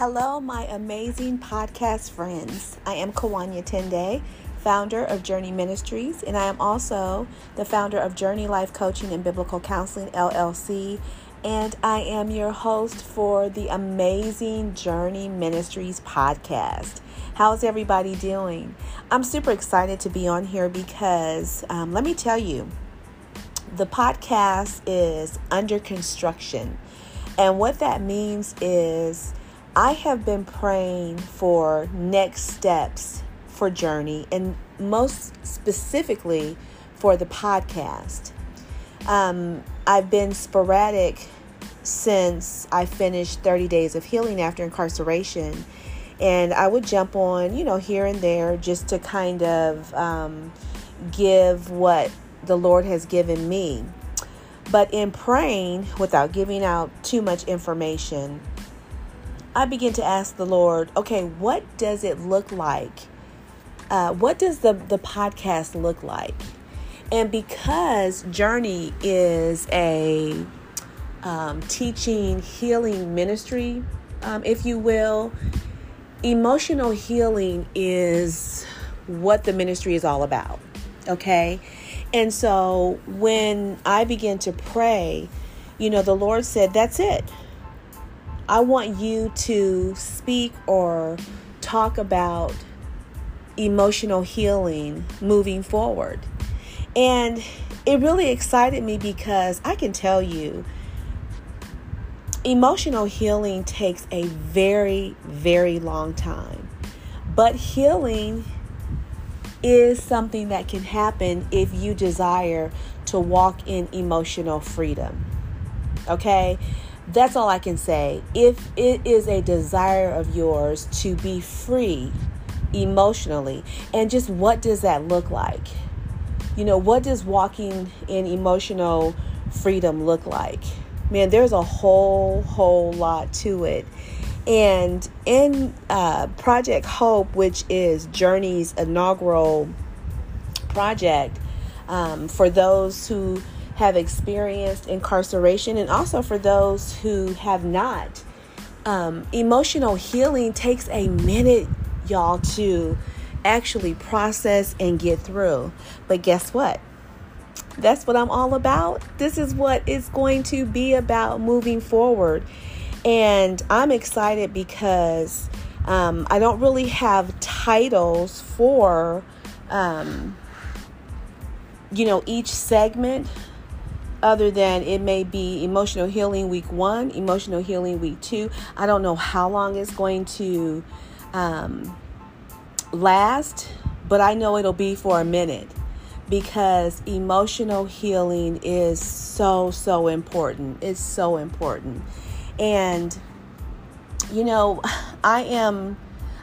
Hello, my amazing podcast friends. I am Kawanya Tende, founder of Journey Ministries, and I am also the founder of Journey Life Coaching and Biblical Counseling LLC. And I am your host for the amazing Journey Ministries podcast. How's everybody doing? I'm super excited to be on here because um, let me tell you, the podcast is under construction. And what that means is I have been praying for next steps for Journey and most specifically for the podcast. Um, I've been sporadic since I finished 30 Days of Healing after incarceration. And I would jump on, you know, here and there just to kind of um, give what the Lord has given me. But in praying, without giving out too much information, I begin to ask the Lord, okay, what does it look like? Uh, what does the, the podcast look like? And because Journey is a um, teaching, healing ministry, um, if you will, emotional healing is what the ministry is all about. Okay. And so when I began to pray, you know, the Lord said, that's it. I want you to speak or talk about emotional healing moving forward. And it really excited me because I can tell you emotional healing takes a very, very long time. But healing is something that can happen if you desire to walk in emotional freedom. Okay? That's all I can say. If it is a desire of yours to be free emotionally, and just what does that look like? You know, what does walking in emotional freedom look like? Man, there's a whole, whole lot to it. And in uh, Project Hope, which is Journey's inaugural project, um, for those who have experienced incarceration and also for those who have not. Um, emotional healing takes a minute, y'all, to actually process and get through. But guess what? That's what I'm all about. This is what it's going to be about moving forward. And I'm excited because um, I don't really have titles for, um, you know, each segment other than it may be emotional healing week one, emotional healing week two. I don't know how long it's going to um, last, but I know it'll be for a minute because emotional healing is so, so important. It's so important. And, you know, I am.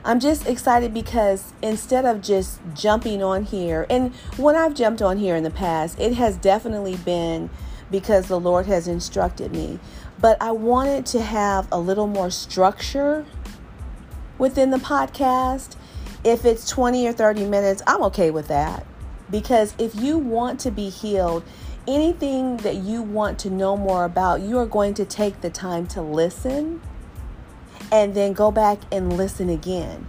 I'm just excited because instead of just jumping on here, and when I've jumped on here in the past, it has definitely been because the Lord has instructed me. But I wanted to have a little more structure within the podcast. If it's 20 or 30 minutes, I'm okay with that. Because if you want to be healed, anything that you want to know more about, you are going to take the time to listen and then go back and listen again.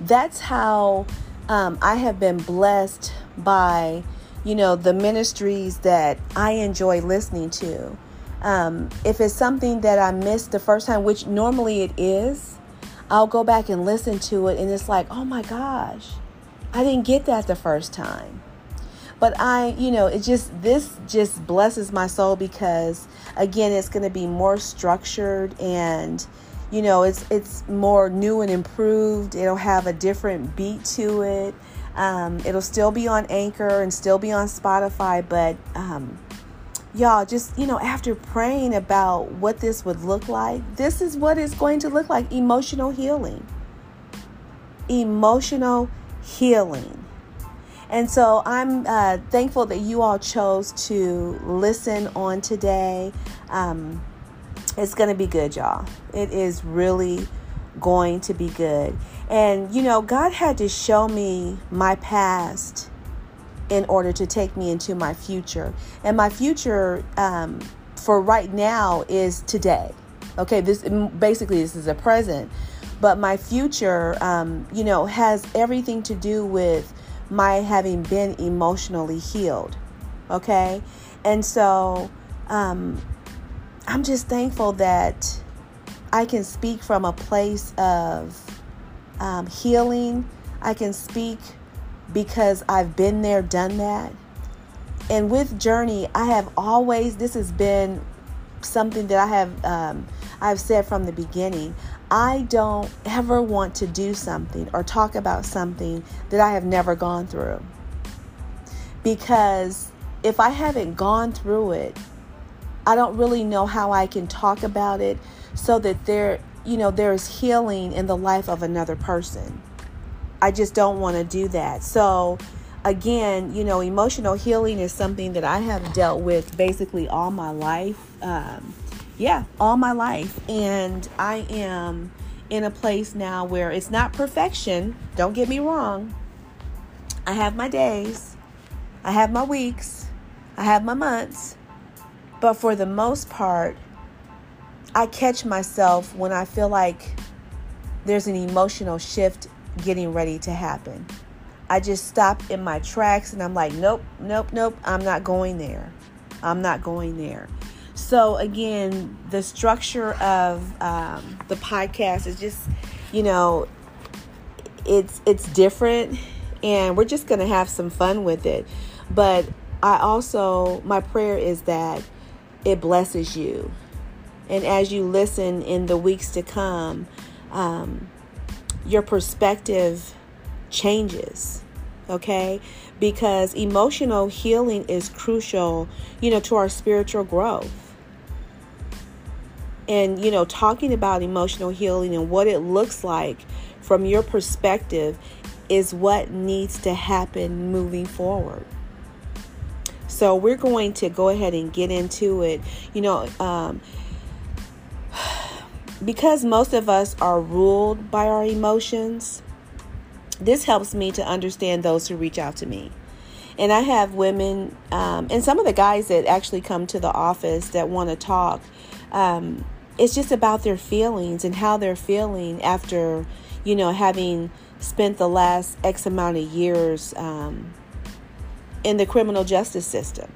That's how um, I have been blessed by you know, the ministries that I enjoy listening to. Um, if it's something that I missed the first time, which normally it is, I'll go back and listen to it, and it's like, oh my gosh, I didn't get that the first time. But I, you know, it just, this just blesses my soul because, again, it's going to be more structured and, you know, it's, it's more new and improved. It'll have a different beat to it. Um, it'll still be on Anchor and still be on Spotify, but um, y'all, just you know, after praying about what this would look like, this is what it's going to look like emotional healing. Emotional healing. And so I'm uh, thankful that you all chose to listen on today. Um, it's going to be good, y'all. It is really going to be good. And, you know, God had to show me my past in order to take me into my future. And my future um, for right now is today. Okay, this basically this is a present. but my future, um, you know, has everything to do with my having been emotionally healed. Okay. And so um, I'm just thankful that I can speak from a place of um, healing. I can speak because I've been there, done that. And with Journey, I have always, this has been something that I have, um, I've said from the beginning. I don't ever want to do something or talk about something that I have never gone through. Because if I haven't gone through it, I don't really know how I can talk about it so that there, you know, there's healing in the life of another person. I just don't want to do that. So, again, you know, emotional healing is something that I have dealt with basically all my life. Um, yeah, all my life. And I am in a place now where it's not perfection. Don't get me wrong. I have my days, I have my weeks, I have my months. But for the most part, I catch myself when I feel like there's an emotional shift getting ready to happen. I just stop in my tracks and I'm like, nope, nope, nope, I'm not going there. I'm not going there. So, again, the structure of um, the podcast is just, you know, it's it's different and we're just going to have some fun with it. But I also my prayer is that it blesses you. And as you listen in the weeks to come, um, your perspective changes okay? Because emotional healing is crucial you know to our spiritual growth. And you know talking about emotional healing and what it looks like from your perspective is what needs to happen moving forward. So we're going to go ahead and get into it. You know um, because most of us are ruled by our emotions, this helps me to understand those who reach out to me. And I have women, um, and some of the guys that actually come to the office that want to talk. Um, it's just about their feelings and how they're feeling after, you know, having spent the last X amount of years um, in the criminal justice system.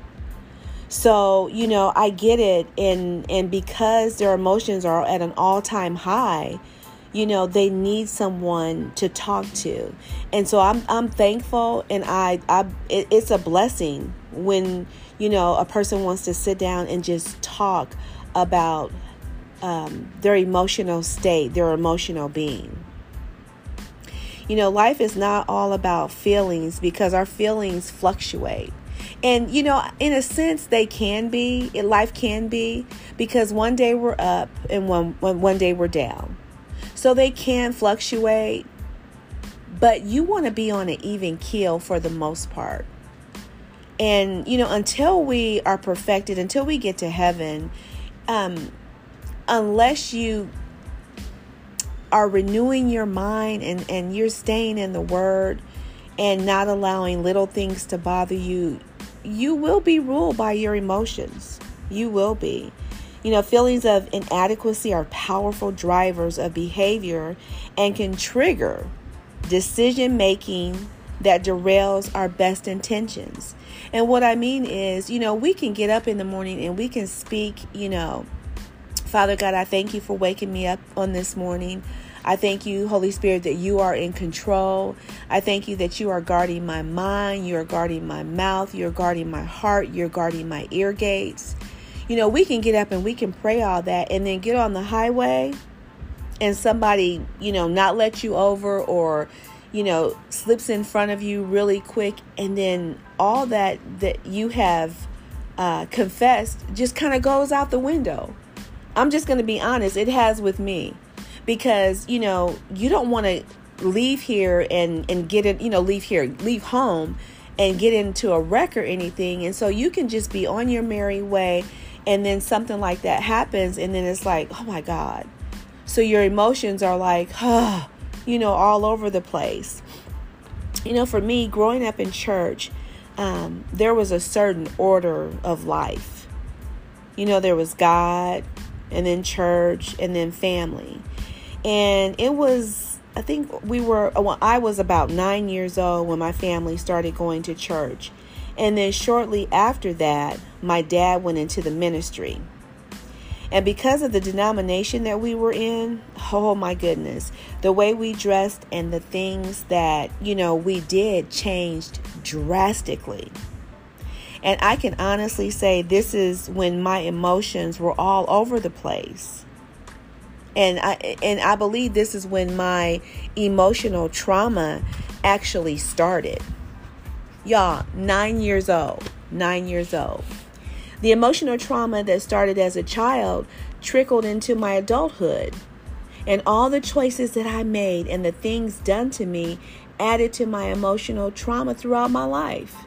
So, you know, I get it and and because their emotions are at an all-time high, you know, they need someone to talk to. And so I'm I'm thankful and I I it, it's a blessing when, you know, a person wants to sit down and just talk about um, their emotional state, their emotional being. You know, life is not all about feelings because our feelings fluctuate. And you know, in a sense, they can be. Life can be because one day we're up and one one day we're down. So they can fluctuate, but you want to be on an even keel for the most part. And you know, until we are perfected, until we get to heaven, um, unless you are renewing your mind and, and you're staying in the word and not allowing little things to bother you, you will be ruled by your emotions. You will be. You know, feelings of inadequacy are powerful drivers of behavior and can trigger decision making that derails our best intentions. And what I mean is, you know, we can get up in the morning and we can speak, you know, Father God, I thank you for waking me up on this morning. I thank you, Holy Spirit, that you are in control. I thank you that you are guarding my mind, you are guarding my mouth, you're guarding my heart, you're guarding my ear gates. You know, we can get up and we can pray all that and then get on the highway and somebody, you know, not let you over or, you know, slips in front of you really quick and then all that that you have uh, confessed just kind of goes out the window. I'm just going to be honest, it has with me because you know you don't want to leave here and and get it you know leave here leave home and get into a wreck or anything. And so you can just be on your merry way and then something like that happens and then it's like oh my god. So your emotions are like huh you know all over the place. You know for me growing up in church um, there was a certain order of life. You know there was god and then church and then family And it was, I think we were, uh, well, I was about nine years old when my family started going to church. And then shortly after that, my dad went into the ministry. And because of the denomination that we were in, oh my goodness, the way we dressed and the things that, you know, we did changed drastically. And I can honestly say this is when my emotions were all over the place. And I and I believe this is when my emotional trauma actually started. Y'all, 9 years old. 9 years old. The emotional trauma that started as a child trickled into my adulthood. And all the choices that I made and the things done to me added to my emotional trauma throughout my life.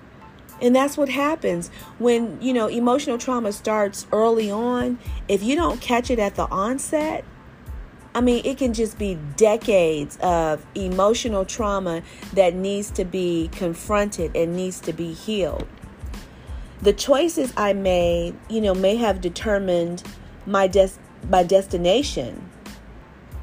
And that's what happens when, you know, emotional trauma starts early on. If you don't catch it at the onset, I mean, it can just be decades of emotional trauma that needs to be confronted and needs to be healed. The choices I made, you know, may have determined my des- my destination,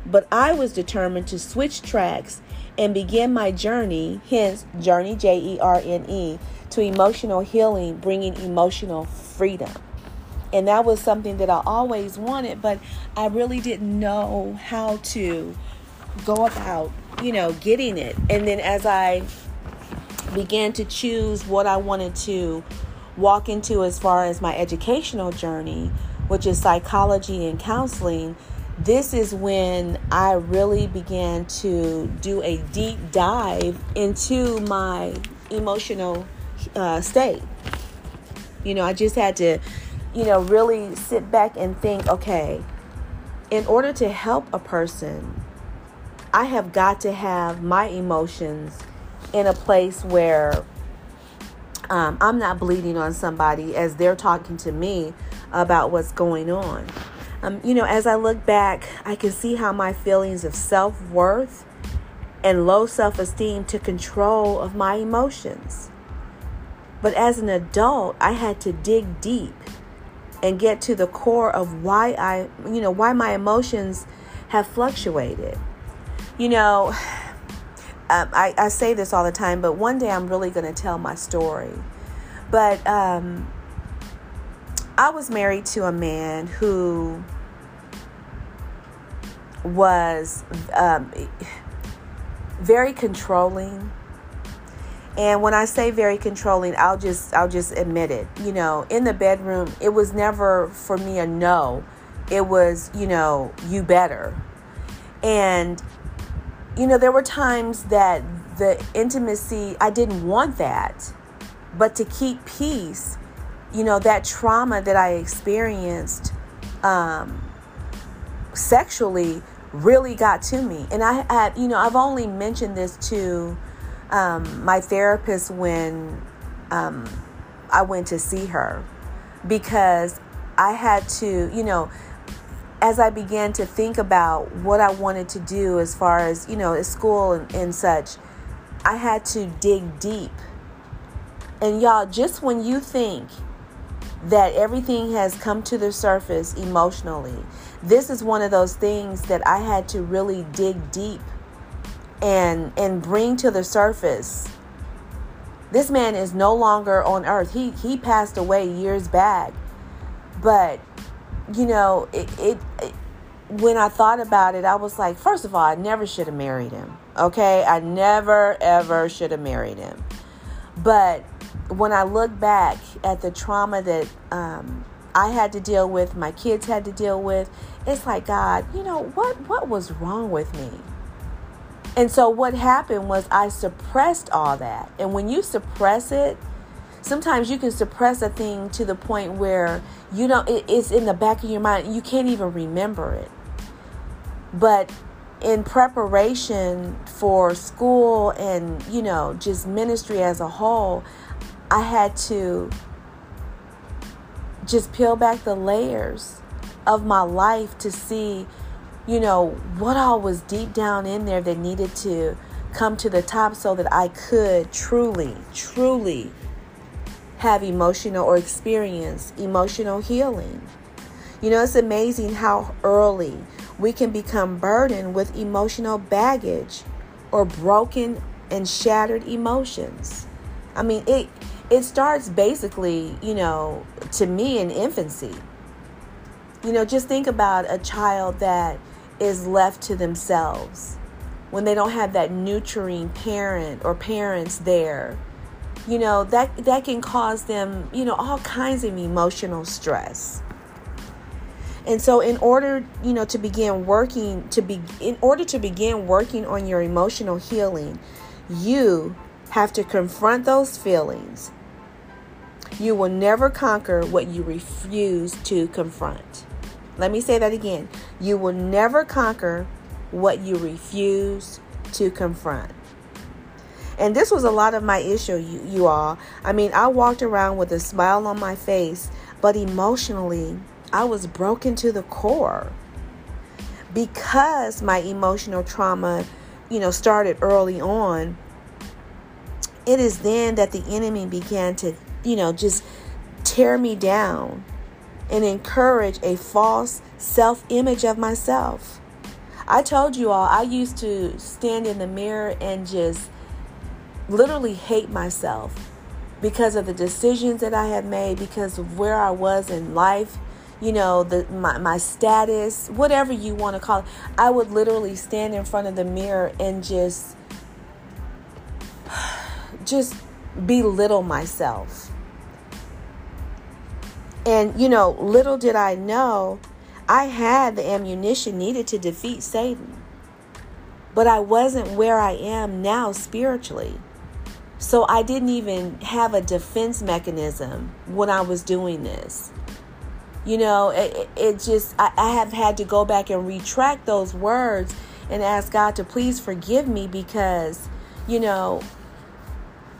but I was determined to switch tracks and begin my journey, hence journey J E R N E, to emotional healing, bringing emotional freedom. And that was something that I always wanted, but I really didn't know how to go about, you know, getting it. And then as I began to choose what I wanted to walk into as far as my educational journey, which is psychology and counseling, this is when I really began to do a deep dive into my emotional uh, state. You know, I just had to, you know, really sit back and think okay, in order to help a person, I have got to have my emotions in a place where um, I'm not bleeding on somebody as they're talking to me about what's going on. Um, you know, as I look back, I can see how my feelings of self worth and low self esteem took control of my emotions. But as an adult, I had to dig deep and get to the core of why I, you know, why my emotions have fluctuated. You know, um, I, I say this all the time, but one day I'm really going to tell my story. But um, I was married to a man who was um, very controlling and when I say very controlling, I'll just I'll just admit it. You know, in the bedroom, it was never for me a no. It was, you know, you better. And you know, there were times that the intimacy, I didn't want that. But to keep peace, you know, that trauma that I experienced um, sexually really got to me. And I had, you know, I've only mentioned this to um, my therapist when um, I went to see her because I had to, you know, as I began to think about what I wanted to do as far as, you know, school and, and such, I had to dig deep. And y'all, just when you think that everything has come to the surface emotionally, this is one of those things that I had to really dig deep and and bring to the surface this man is no longer on earth. He he passed away years back. But you know it, it, it when i thought about it i was like first of all i never should have married him okay? I never ever should have married him. But when i look back at the trauma that um, i had to deal with my kids had to deal with it's like god you know what what was wrong with me and so what happened was I suppressed all that. And when you suppress it, sometimes you can suppress a thing to the point where you don't it, it's in the back of your mind you can't even remember it but in preparation for school and you know just ministry as a whole i had to just peel back the layers of my life to see you know, what all was deep down in there that needed to come to the top so that I could truly, truly have emotional or experience emotional healing. You know, it's amazing how early we can become burdened with emotional baggage or broken and shattered emotions. I mean, it it starts basically, you know, to me in infancy. You know, just think about a child that is left to themselves when they don't have that nurturing parent or parents there. You know, that that can cause them, you know, all kinds of emotional stress. And so in order, you know, to begin working to be in order to begin working on your emotional healing, you have to confront those feelings. You will never conquer what you refuse to confront. Let me say that again. You will never conquer what you refuse to confront. And this was a lot of my issue, you, you all. I mean, I walked around with a smile on my face, but emotionally, I was broken to the core. Because my emotional trauma, you know, started early on, it is then that the enemy began to, you know, just tear me down and encourage a false self image of myself. I told you all, I used to stand in the mirror and just literally hate myself because of the decisions that I had made, because of where I was in life, you know, the my, my status, whatever you want to call it. I would literally stand in front of the mirror and just just belittle myself. And you know, little did I know I had the ammunition needed to defeat Satan. But I wasn't where I am now spiritually. So I didn't even have a defense mechanism when I was doing this. You know, it, it just, I, I have had to go back and retract those words and ask God to please forgive me because, you know,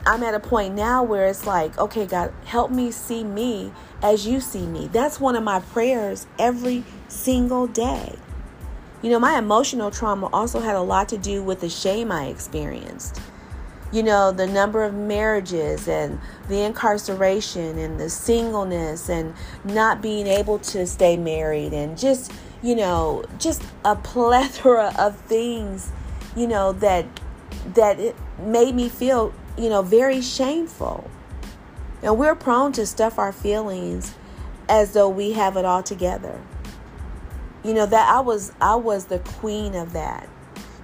I'm at a point now where it's like, okay, God, help me see me as you see me. That's one of my prayers every single day. You know, my emotional trauma also had a lot to do with the shame I experienced. You know, the number of marriages and the incarceration and the singleness and not being able to stay married and just, you know, just a plethora of things, you know, that that it made me feel, you know, very shameful. And we're prone to stuff our feelings as though we have it all together. You know that i was i was the queen of that.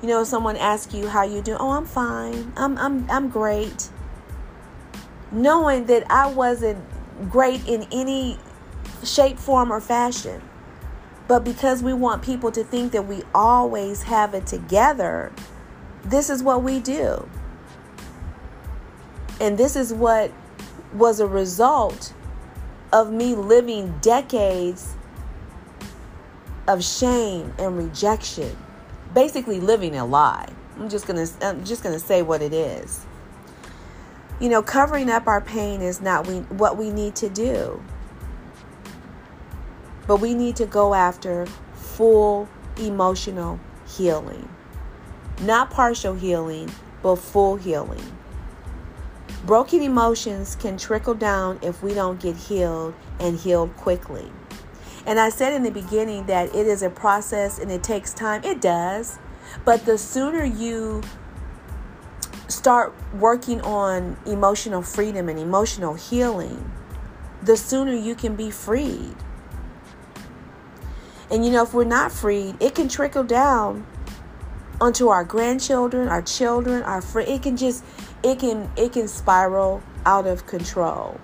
You know if someone asks you how you do, oh i'm fine. I'm i'm i'm great. Knowing that i wasn't great in any shape form or fashion. But because we want people to think that we always have it together this is what we do and this is what was a result of me living decades of shame and rejection, basically living a lie. I'm just going to I'm just going to say what it is. You know, covering up our pain is not we, what we need to do. But we need to go after full emotional healing. Not partial healing, but full healing. Broken emotions can trickle down if we don't get healed and healed quickly. And I said in the beginning that it is a process and it takes time. It does. But the sooner you start working on emotional freedom and emotional healing, the sooner you can be freed. And you know, if we're not freed, it can trickle down onto our grandchildren, our children, our friends. It can just it can it can spiral out of control.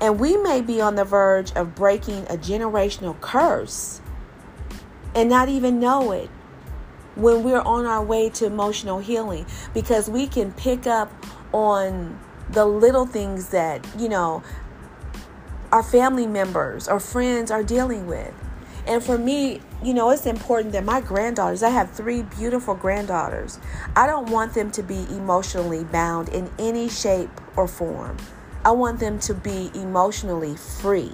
And we may be on the verge of breaking a generational curse and not even know it when we're on our way to emotional healing because we can pick up on the little things that, you know, our family members or friends are dealing with. And for me, you know, it's important that my granddaughters, I have three beautiful granddaughters, I don't want them to be emotionally bound in any shape or form. I want them to be emotionally free.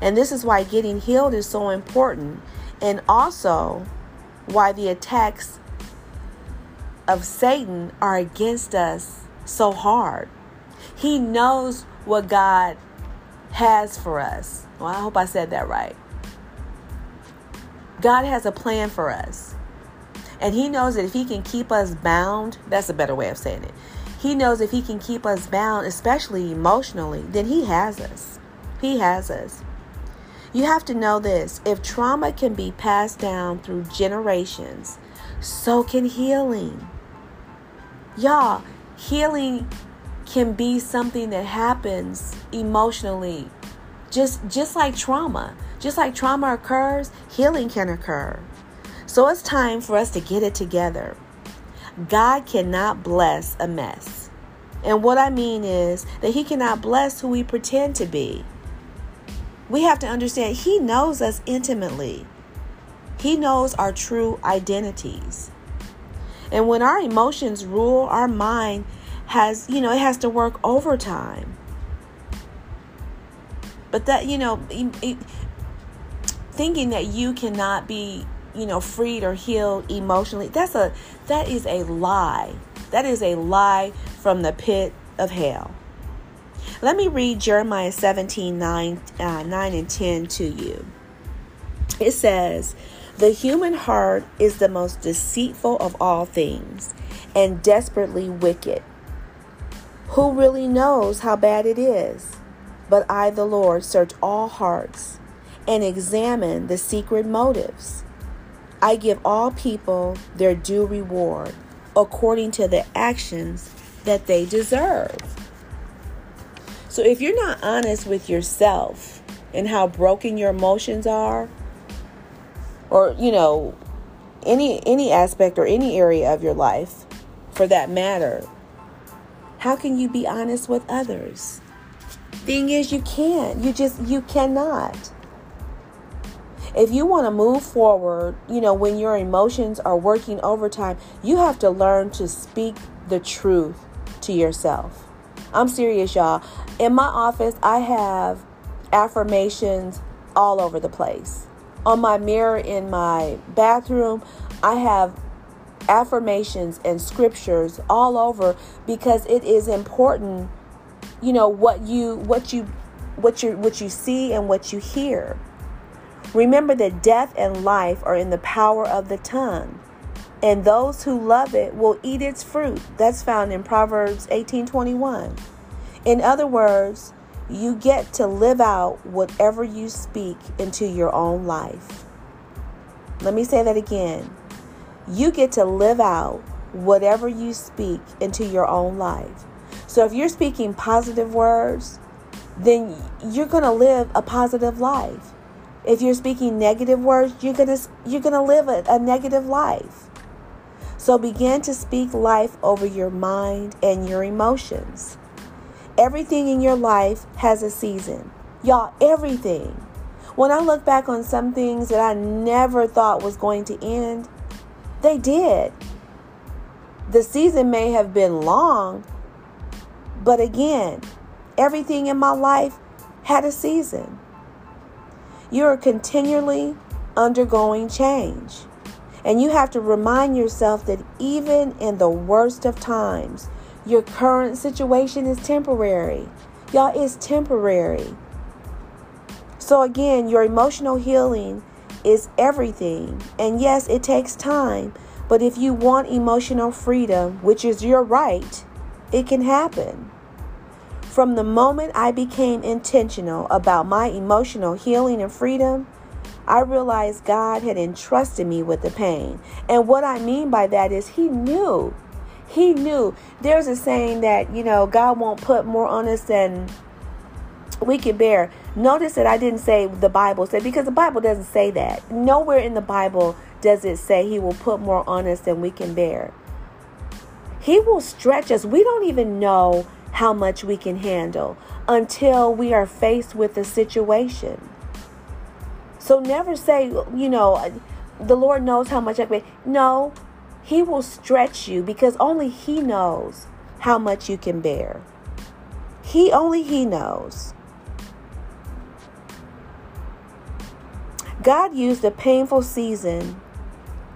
And this is why getting healed is so important, and also why the attacks of Satan are against us so hard. He knows what God has for us. Well, I hope I said that right. God has a plan for us. And He knows that if He can keep us bound, that's a better way of saying it. He knows if He can keep us bound, especially emotionally, then He has us. He has us. You have to know this if trauma can be passed down through generations, so can healing. Y'all, healing can be something that happens emotionally just just like trauma just like trauma occurs healing can occur. So it's time for us to get it together. God cannot bless a mess. And what i mean is that he cannot bless who we pretend to be. We have to understand he knows us intimately. He knows our true identities. And when our emotions rule our mind has, you know, it has to work overtime. But that, you know, it, thinking that you cannot be, you know, freed or healed emotionally, that's a that is a lie. That is a lie from the pit of hell. Let me read Jeremiah 17 9, uh, 9 and 10 to you. It says, The human heart is the most deceitful of all things and desperately wicked. Who really knows how bad it is? But I, the Lord, search all hearts and examine the secret motives. I give all people their due reward according to the actions that they deserve. So if you're not honest with yourself and how broken your emotions are, or you know, any any aspect or any area of your life for that matter, how can you be honest with others? Thing is, you can't. You just, you cannot. If you want to move forward, you know, when your emotions are working overtime, you have to learn to speak the truth to yourself. I'm serious, y'all. In my office, I have affirmations all over the place. On my mirror in my bathroom, I have affirmations and scriptures all over because it is important you know what you what you what you what you see and what you hear. Remember that death and life are in the power of the tongue and those who love it will eat its fruit. That's found in proverbs 18:21 in other words you get to live out whatever you speak into your own life. Let me say that again. You get to live out whatever you speak into your own life. So if you're speaking positive words, then you're going to live a positive life. If you're speaking negative words, you're going to you're going to live a, a negative life. So begin to speak life over your mind and your emotions. Everything in your life has a season. Y'all, everything. When I look back on some things that I never thought was going to end, they did. The season may have been long, but again, everything in my life had a season. You are continually undergoing change. And you have to remind yourself that even in the worst of times, your current situation is temporary. Y'all, it's temporary. So, again, your emotional healing is everything. And yes, it takes time, but if you want emotional freedom, which is your right, it can happen. From the moment I became intentional about my emotional healing and freedom, I realized God had entrusted me with the pain. And what I mean by that is He knew. He knew. There's a saying that, you know, God won't put more on us than we can bear. Notice that I didn't say the Bible said because the Bible doesn't say that. Nowhere in the Bible does it say he will put more on us than we can bear. He will stretch us. We don't even know how much we can handle until we are faced with a situation. So never say, you know, the Lord knows how much I can. No, He will stretch you because only He knows how much you can bear. He only He knows. God used a painful season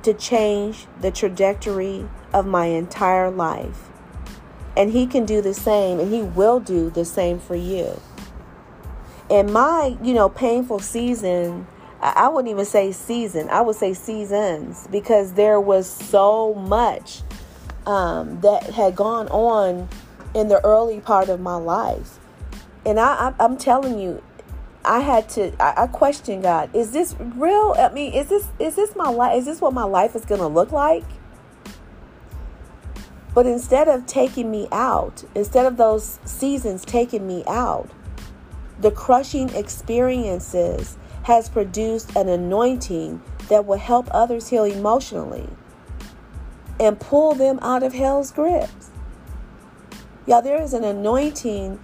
to change the trajectory of my entire life. And He can do the same, and He will do the same for you. In my, you know, painful season, I wouldn't even say season, I would say seasons because there was so much um, that had gone on in the early part of my life. And I, I, am telling you, I had to. I, I questioned God. Is this real? I mean, is this is this my life? Is this what my life is going to look like? But instead of taking me out, instead of those seasons taking me out, the crushing experiences has produced an anointing that will help others heal emotionally and pull them out of hell's grips. Y'all, there is an anointing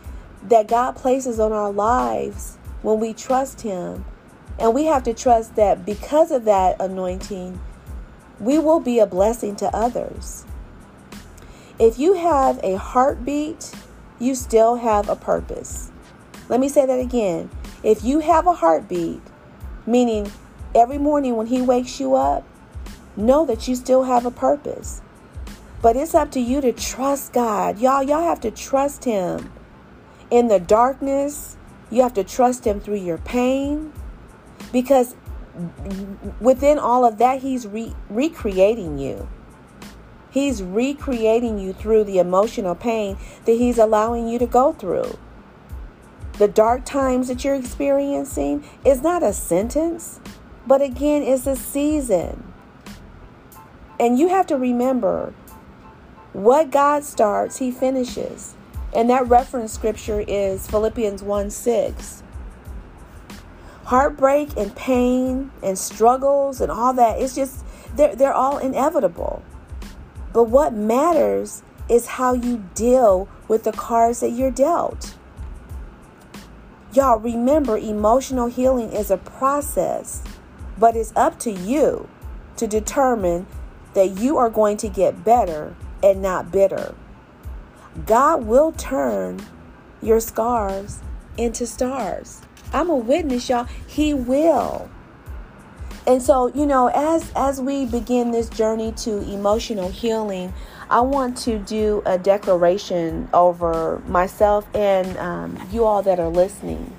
that God places on our lives when we trust Him. And we have to trust that because of that anointing, we will be a blessing to others. If you have a heartbeat, you still have a purpose. Let me say that again. If you have a heartbeat, meaning every morning when He wakes you up, know that you still have a purpose. But it's up to you to trust God. Y'all, y'all have to trust Him in the darkness, you have to trust Him through your pain because within all of that, He's re- recreating you. He's recreating you through the emotional pain that He's allowing you to go through. The dark times that you're experiencing is not a sentence, but again, it's a season. And you have to remember what God starts, He finishes. And that reference scripture is Philippians 1 6. Heartbreak and pain and struggles and all that, it's just, they're, they're all inevitable. But what matters is how you deal with the cards that you're dealt. Y'all remember, emotional healing is a process, but it's up to you to determine that you are going to get better and not bitter. God will turn your scars into stars. I'm a witness, y'all. He will. And so, you know, as as we begin this journey to emotional healing, I want to do a declaration over myself and um, you all that are listening.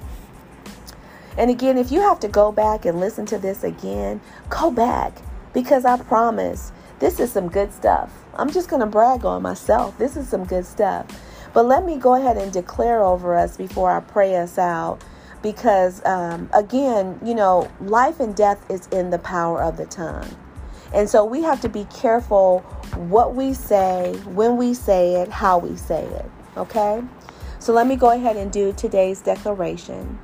And again, if you have to go back and listen to this again, go back because I promise this is some good stuff. I'm just going to brag on myself. This is some good stuff. But let me go ahead and declare over us before I pray us out. Because, um, again, you know, life and death is in the power of the tongue. And so we have to be careful what we say, when we say it, how we say it. Okay? So let me go ahead and do today's declaration.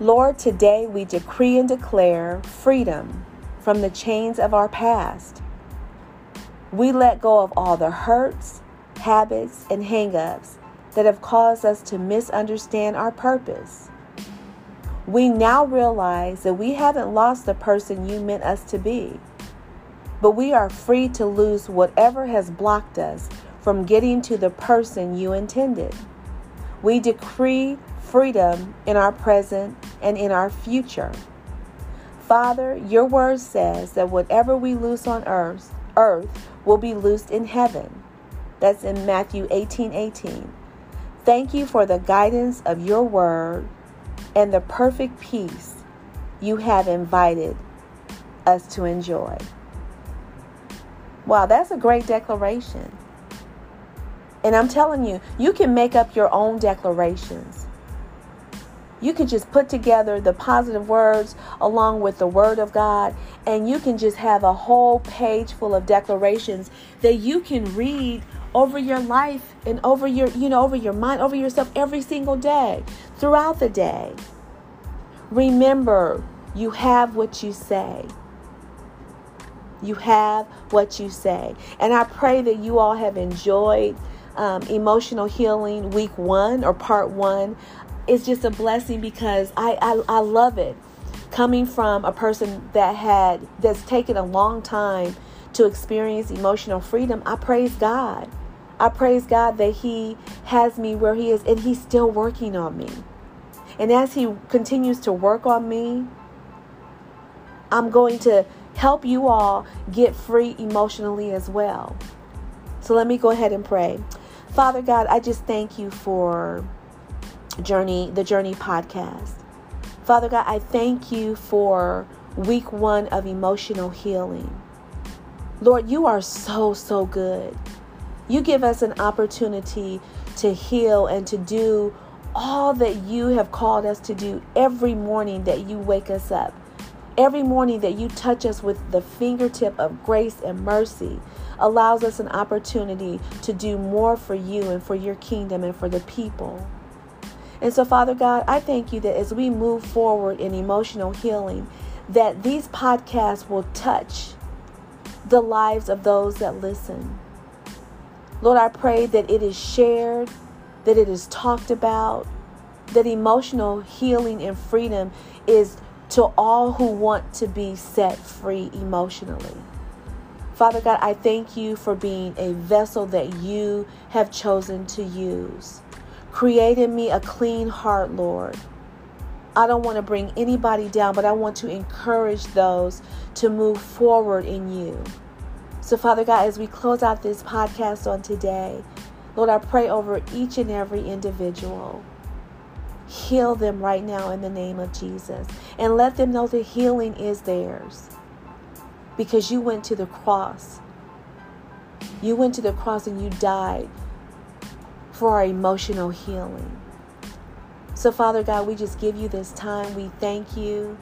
Lord, today we decree and declare freedom from the chains of our past. We let go of all the hurts, habits, and hangups that have caused us to misunderstand our purpose. We now realize that we haven't lost the person you meant us to be, but we are free to lose whatever has blocked us from getting to the person you intended. We decree freedom in our present and in our future. Father, your word says that whatever we lose on earth, earth will be loosed in heaven. That's in Matthew 18 18. Thank you for the guidance of your word and the perfect peace you have invited us to enjoy. Wow, that's a great declaration. And I'm telling you, you can make up your own declarations. You can just put together the positive words along with the Word of God, and you can just have a whole page full of declarations that you can read over your life and over your, you know, over your mind, over yourself every single day, throughout the day. Remember, you have what you say. You have what you say. And I pray that you all have enjoyed um, emotional healing week one or part one it's just a blessing because I, I, I love it. Coming from a person that had that's taken a long time to experience emotional freedom, I praise God. I praise God that He has me where He is and He's still working on me. And as He continues to work on me, I'm going to help you all get free emotionally as well. So let me go ahead and pray. Father God, I just thank you for Journey, the Journey podcast. Father God, I thank you for week one of emotional healing. Lord, you are so, so good. You give us an opportunity to heal and to do all that you have called us to do every morning that you wake us up. Every morning that you touch us with the fingertip of grace and mercy allows us an opportunity to do more for you and for your kingdom and for the people. And so, Father God, I thank you that as we move forward in emotional healing, that these podcasts will touch the lives of those that listen. Lord, I pray that it is shared, that it is talked about, that emotional healing and freedom is to all who want to be set free emotionally. Father God, I thank you for being a vessel that you have chosen to use. Create in me a clean heart, Lord. I don't want to bring anybody down, but I want to encourage those to move forward in you. So, Father God, as we close out this podcast on today, Lord, I pray over each and every individual. Heal them right now in the name of Jesus. And let them know that healing is theirs. Because you went to the cross. You went to the cross and you died for our emotional healing. So, Father God, we just give you this time. We thank you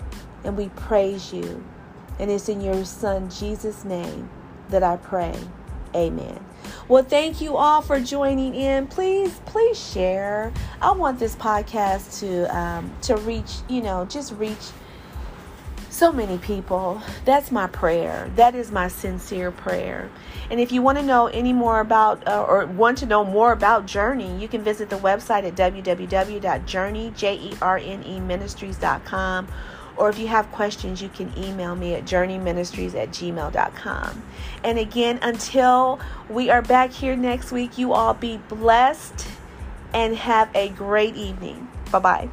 and we praise you. And it's in your Son, Jesus' name, that I pray. Amen. Well, thank you all for joining in. Please, please share. I want this podcast to um, to reach, you know, just reach so many people. That's my prayer. That is my sincere prayer. And if you want to know any more about uh, or want to know more about Journey, you can visit the website at www.journey.ministries.com or if you have questions, you can email me at journeyministries at gmail.com. And again, until we are back here next week, you all be blessed and have a great evening. Bye bye.